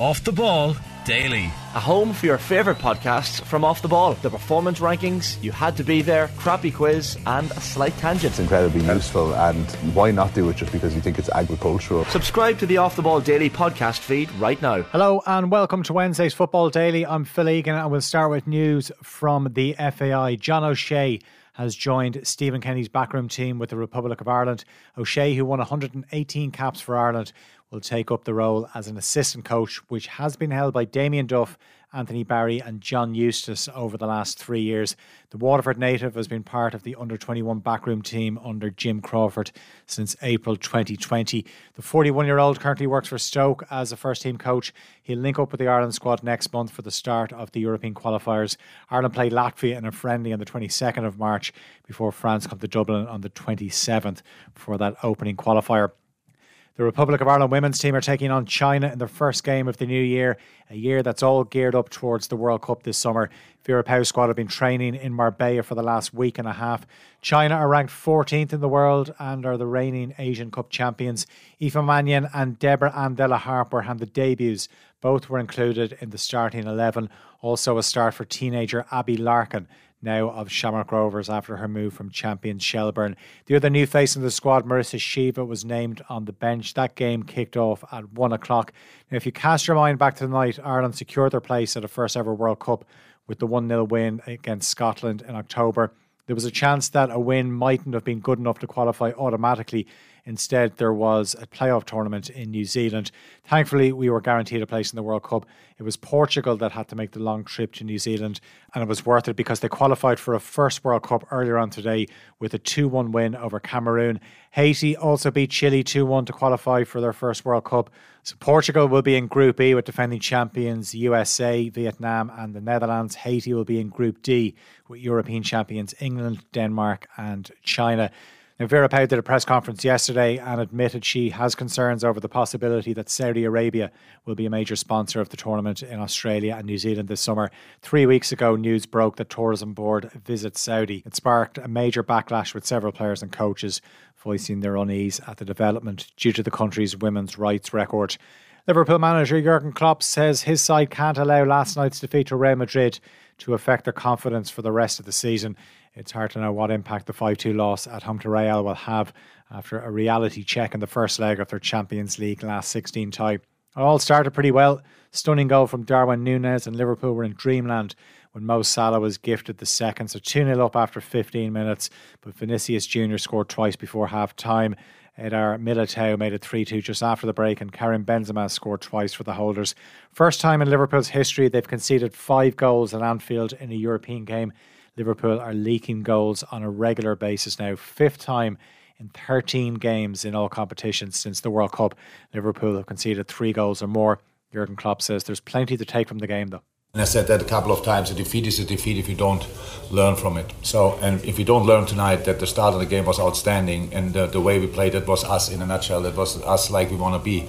Off the Ball Daily. A home for your favourite podcasts from Off the Ball. The performance rankings, you had to be there, crappy quiz, and a slight tangent. It's incredibly useful, and why not do it just because you think it's agricultural? Subscribe to the Off the Ball Daily podcast feed right now. Hello, and welcome to Wednesday's Football Daily. I'm Phil Egan, and we'll start with news from the FAI. John O'Shea has joined Stephen Kenny's backroom team with the Republic of Ireland. O'Shea, who won 118 caps for Ireland, will take up the role as an assistant coach, which has been held by Damien Duff, Anthony Barry, and John Eustace over the last three years. The Waterford native has been part of the under 21 backroom team under Jim Crawford since April 2020. The 41 year old currently works for Stoke as a first team coach. He'll link up with the Ireland squad next month for the start of the European qualifiers. Ireland play Latvia in a friendly on the 22nd of March before France come to Dublin on the 27th for that opening qualifier. The Republic of Ireland women's team are taking on China in their first game of the new year, a year that's all geared up towards the World Cup this summer. Vera Pauw's squad have been training in Marbella for the last week and a half. China are ranked 14th in the world and are the reigning Asian Cup champions. Aoife Mannion and Deborah Ann De la Harpe were handed debuts. Both were included in the starting 11. Also, a start for teenager Abby Larkin now of Shamrock Rovers after her move from champion Shelbourne. The other new face in the squad, Marissa Sheva, was named on the bench. That game kicked off at one o'clock. Now, if you cast your mind back to the night, Ireland secured their place at a first ever World Cup with the 1 0 win against Scotland in October. There was a chance that a win mightn't have been good enough to qualify automatically Instead, there was a playoff tournament in New Zealand. Thankfully, we were guaranteed a place in the World Cup. It was Portugal that had to make the long trip to New Zealand, and it was worth it because they qualified for a first World Cup earlier on today with a 2 1 win over Cameroon. Haiti also beat Chile 2 1 to qualify for their first World Cup. So Portugal will be in Group E with defending champions USA, Vietnam, and the Netherlands. Haiti will be in Group D with European champions England, Denmark, and China. Now, Vera Pauw did a press conference yesterday and admitted she has concerns over the possibility that Saudi Arabia will be a major sponsor of the tournament in Australia and New Zealand this summer. Three weeks ago, news broke that Tourism Board visits Saudi. It sparked a major backlash with several players and coaches voicing their unease at the development due to the country's women's rights record. Liverpool manager Jurgen Klopp says his side can't allow last night's defeat to Real Madrid to affect their confidence for the rest of the season. It's hard to know what impact the 5 2 loss at home to Real will have after a reality check in the first leg of their Champions League last 16 tie. It all started pretty well. Stunning goal from Darwin Nunez, and Liverpool were in dreamland when Mo Salah was gifted the second. So 2 0 up after 15 minutes, but Vinicius Jr. scored twice before half time. Eder Militao made it 3 2 just after the break, and Karim Benzema scored twice for the holders. First time in Liverpool's history they've conceded five goals at Anfield in a European game. Liverpool are leaking goals on a regular basis now, fifth time in 13 games in all competitions since the World Cup. Liverpool have conceded three goals or more. Jurgen Klopp says there's plenty to take from the game, though. And I said that a couple of times. A defeat is a defeat if you don't learn from it. So, and if you don't learn tonight that the start of the game was outstanding and the, the way we played it was us in a nutshell. That was us like we want to be,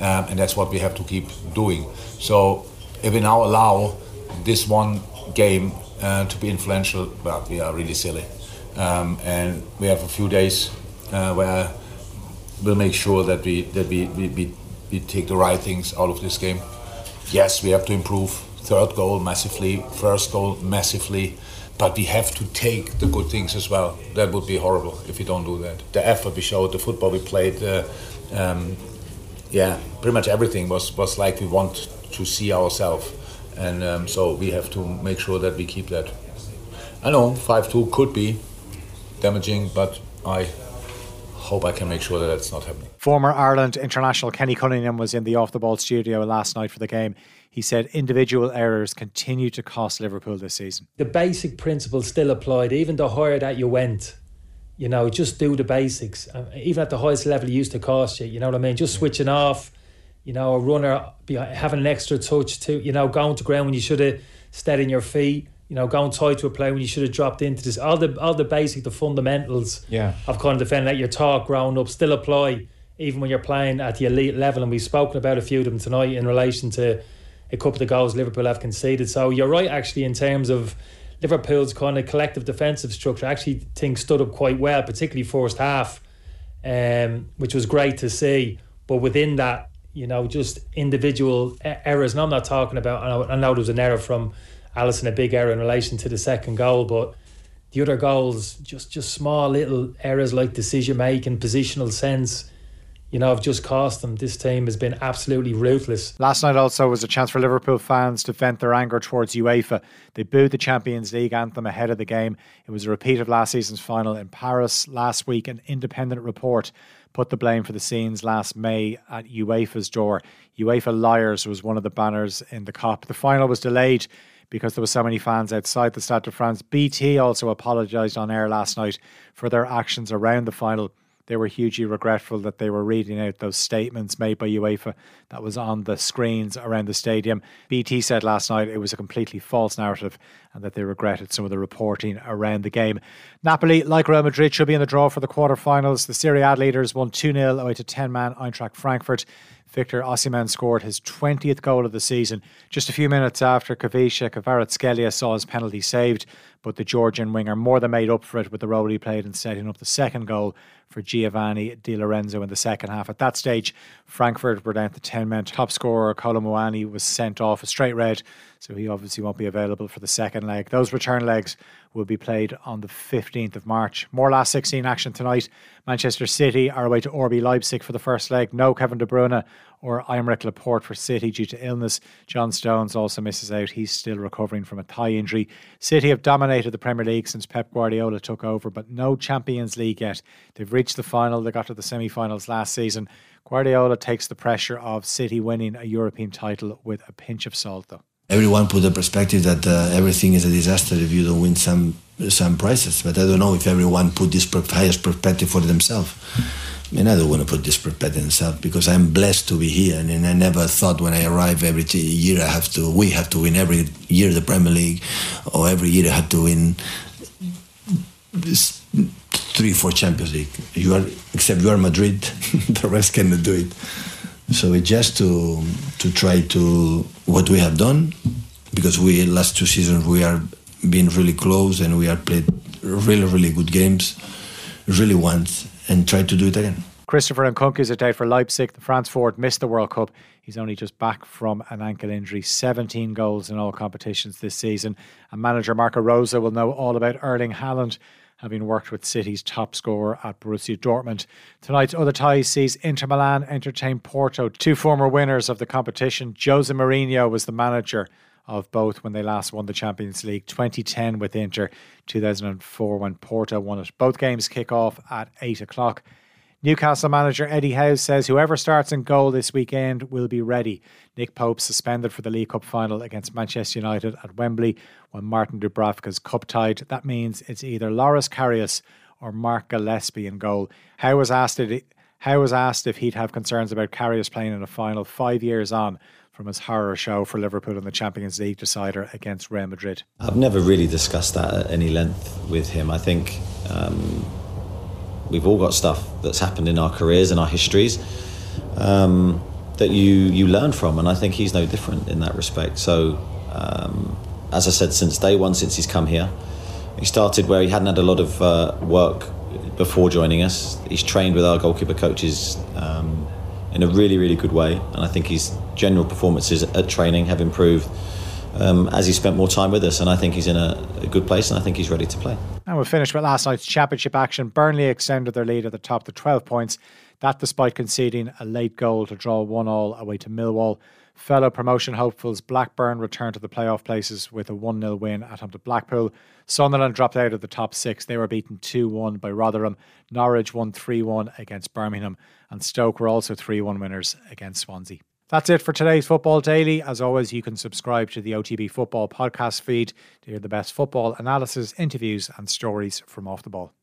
um, and that's what we have to keep doing. So, if we now allow this one game uh, to be influential, well, we are really silly. Um, and we have a few days uh, where we'll make sure that we that we, we, we, we take the right things out of this game. Yes, we have to improve. Third goal massively, first goal massively, but we have to take the good things as well. That would be horrible if we don't do that. The effort we showed, the football we played, uh, um, yeah, pretty much everything was, was like we want to see ourselves and um, so we have to make sure that we keep that. I know 5-2 could be damaging, but I hope I can make sure that that's not happening. Former Ireland international Kenny Cunningham was in the off the ball studio last night for the game. He said individual errors continue to cost Liverpool this season. The basic principles still applied, even the higher that you went. You know, just do the basics. Uh, even at the highest level, it used to cost you. You know what I mean? Just switching off you know, a runner having an extra touch to, you know, going to ground when you should have stayed in your feet, you know, going tight to a play when you should have dropped into this. All the all the basic, the fundamentals yeah. of kind of defending that your talk growing up still apply even when you're playing at the elite level. And we've spoken about a few of them tonight in relation to a couple of the goals Liverpool have conceded. So you're right, actually, in terms of Liverpool's kind of collective defensive structure. I actually think stood up quite well, particularly first half, um, which was great to see. But within that, you know, just individual errors. And I'm not talking about, I know, I know there was an error from Alisson, a big error in relation to the second goal, but the other goals, just just small little errors like decision making, positional sense, you know, I've just cost them. This team has been absolutely ruthless. Last night also was a chance for Liverpool fans to vent their anger towards UEFA. They booed the Champions League anthem ahead of the game. It was a repeat of last season's final in Paris last week. An independent report put the blame for the scenes last May at UEFA's door. UEFA Liars was one of the banners in the Kop. The final was delayed because there were so many fans outside the Stade de France. BT also apologised on air last night for their actions around the final. They were hugely regretful that they were reading out those statements made by UEFA that was on the screens around the stadium. BT said last night it was a completely false narrative and that they regretted some of the reporting around the game. Napoli, like Real Madrid, should be in the draw for the quarterfinals. The Serie A leaders won 2 0 away to 10 man Eintracht Frankfurt. Victor Osimhen scored his 20th goal of the season just a few minutes after Khvicha Kvaratskhelia saw his penalty saved, but the Georgian winger more than made up for it with the role he played in setting up the second goal for Giovanni Di Lorenzo in the second half. At that stage, Frankfurt were down to 10 men. Top scorer Kolo Muani was sent off a straight red, so he obviously won't be available for the second leg. Those return legs will be played on the 15th of March. More last 16 action tonight. Manchester City are away to RB Leipzig for the first leg. No Kevin De Bruyne or Aymeric Laporte for City due to illness. John Stones also misses out. He's still recovering from a thigh injury. City have dominated the Premier League since Pep Guardiola took over, but no Champions League yet. They've reached the final. They got to the semi-finals last season. Guardiola takes the pressure of City winning a European title with a pinch of salt, though everyone put the perspective that uh, everything is a disaster if you don't win some some prizes. But I don't know if everyone put this highest perspective for themselves. I mean, I don't want to put this perspective themselves because I'm blessed to be here, and, and I never thought when I arrive every year I have to, we have to win every year the Premier League, or every year I have to win three, four Champions League. You are, except you are Madrid, the rest cannot do it. So it's just to to try to what we have done, because we last two seasons we are being really close and we are played really really good games, really once, and try to do it again. Christopher Nkunku is date for Leipzig. The France forward missed the World Cup. He's only just back from an ankle injury. 17 goals in all competitions this season. And manager Marco Rose will know all about Erling Haaland having worked with City's top scorer at Borussia Dortmund. Tonight's other tie sees Inter Milan entertain Porto, two former winners of the competition. Jose Mourinho was the manager of both when they last won the Champions League 2010 with Inter, 2004 when Porto won it. Both games kick off at 8 o'clock. Newcastle manager Eddie Howe says whoever starts in goal this weekend will be ready. Nick Pope suspended for the League Cup final against Manchester United at Wembley when Martin Dubravka's cup tied. That means it's either Loris Karius or Mark Gillespie in goal. Howe was asked it, Howe was asked if he'd have concerns about Karius playing in a final five years on from his horror show for Liverpool in the Champions League decider against Real Madrid. I've never really discussed that at any length with him. I think um, we've all got stuff that's happened in our careers and our histories um, that you you learn from, and I think he's no different in that respect. So, um, as I said, since day one, since he's come here, he started where he hadn't had a lot of uh, work before joining us. He's trained with our goalkeeper coaches um, in a really really good way, and I think his general performances at training have improved um, as he spent more time with us. And I think he's in a, a, good place and I think he's ready to play. And we'll finish with last night's championship action. Burnley extended their lead at the top to 12 points. That despite conceding a late goal to draw 1 all away to Millwall. Fellow promotion hopefuls Blackburn returned to the playoff places with a 1 0 win at home to Blackpool. Sunderland dropped out of the top six. They were beaten 2 1 by Rotherham. Norwich won 3 1 against Birmingham. And Stoke were also 3 1 winners against Swansea. That's it for today's Football Daily. As always, you can subscribe to the OTB Football podcast feed to hear the best football analysis, interviews, and stories from off the ball.